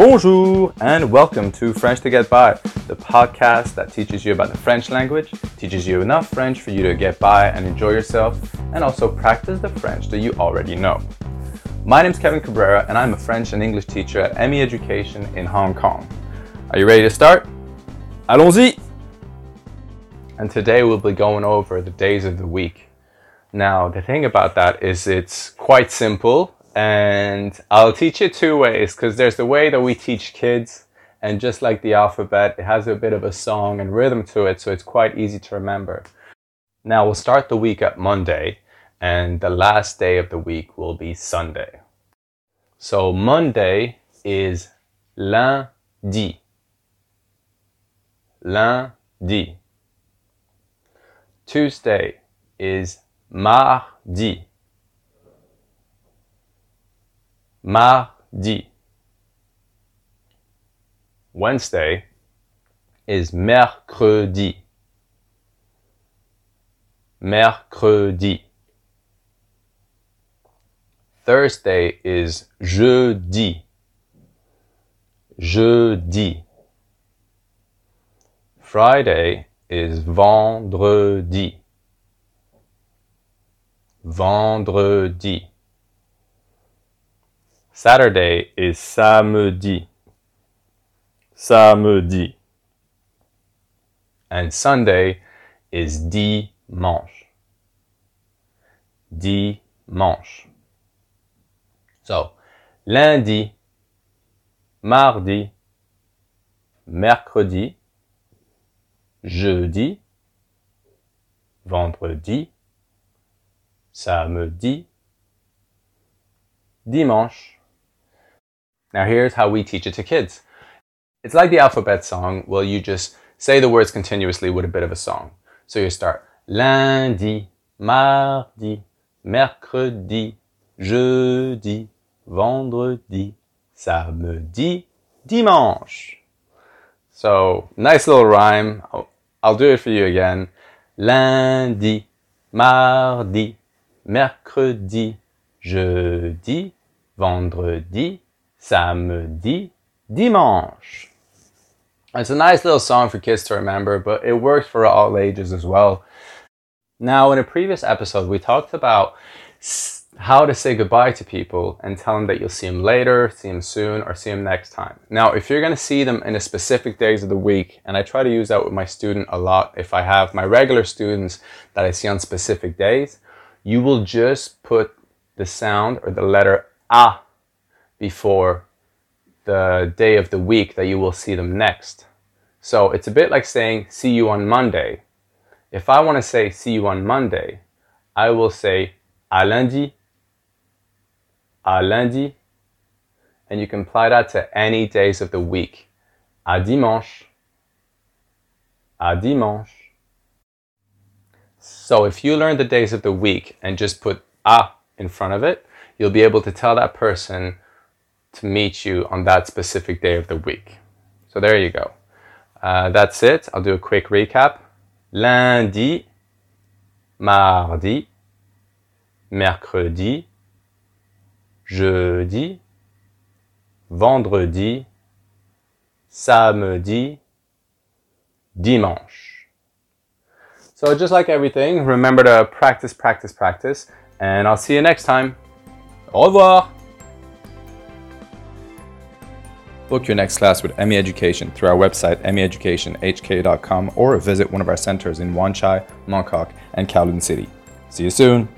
Bonjour and welcome to French to Get By, the podcast that teaches you about the French language, teaches you enough French for you to get by and enjoy yourself, and also practice the French that you already know. My name is Kevin Cabrera and I'm a French and English teacher at ME Education in Hong Kong. Are you ready to start? Allons-y! And today we'll be going over the days of the week. Now, the thing about that is it's quite simple and I'll teach you two ways because there's the way that we teach kids and just like the alphabet, it has a bit of a song and rhythm to it, so it's quite easy to remember. Now we'll start the week at Monday and the last day of the week will be Sunday. So Monday is lundi. Lundi. Tuesday is mardi. Mardi. Wednesday is mercredi. Mercredi. Thursday is jeudi. Jeudi. Friday is vendredi. Vendredi. Saturday is samedi. Samedi. And Sunday is dimanche. Dimanche. So, lundi, mardi, mercredi, jeudi, vendredi, samedi, dimanche. Now here's how we teach it to kids. It's like the alphabet song, well you just say the words continuously with a bit of a song. So you start lundi, mardi, mercredi, jeudi, vendredi, samedi, dimanche. So nice little rhyme. I'll, I'll do it for you again. Lundi, mardi, mercredi, jeudi, vendredi, samedi, dimanche. It's a nice little song for kids to remember, but it works for all ages as well. Now, in a previous episode, we talked about how to say goodbye to people and tell them that you'll see them later, see them soon, or see them next time. Now, if you're going to see them in a specific days of the week, and I try to use that with my student a lot, if I have my regular students that I see on specific days, you will just put the sound or the letter A before the day of the week that you will see them next. So it's a bit like saying, see you on Monday. If I want to say, see you on Monday, I will say, à lundi, à lundi, and you can apply that to any days of the week. À dimanche, à dimanche. So if you learn the days of the week and just put a in front of it, you'll be able to tell that person to meet you on that specific day of the week. So there you go. Uh, that's it. I'll do a quick recap. Lundi, mardi, mercredi, jeudi, vendredi, samedi, dimanche. So just like everything, remember to practice, practice, practice, and I'll see you next time. Au revoir! Book your next class with ME Education through our website, meeducationhk.com, or visit one of our centers in Wan Chai, Mong Kok, and Kowloon City. See you soon!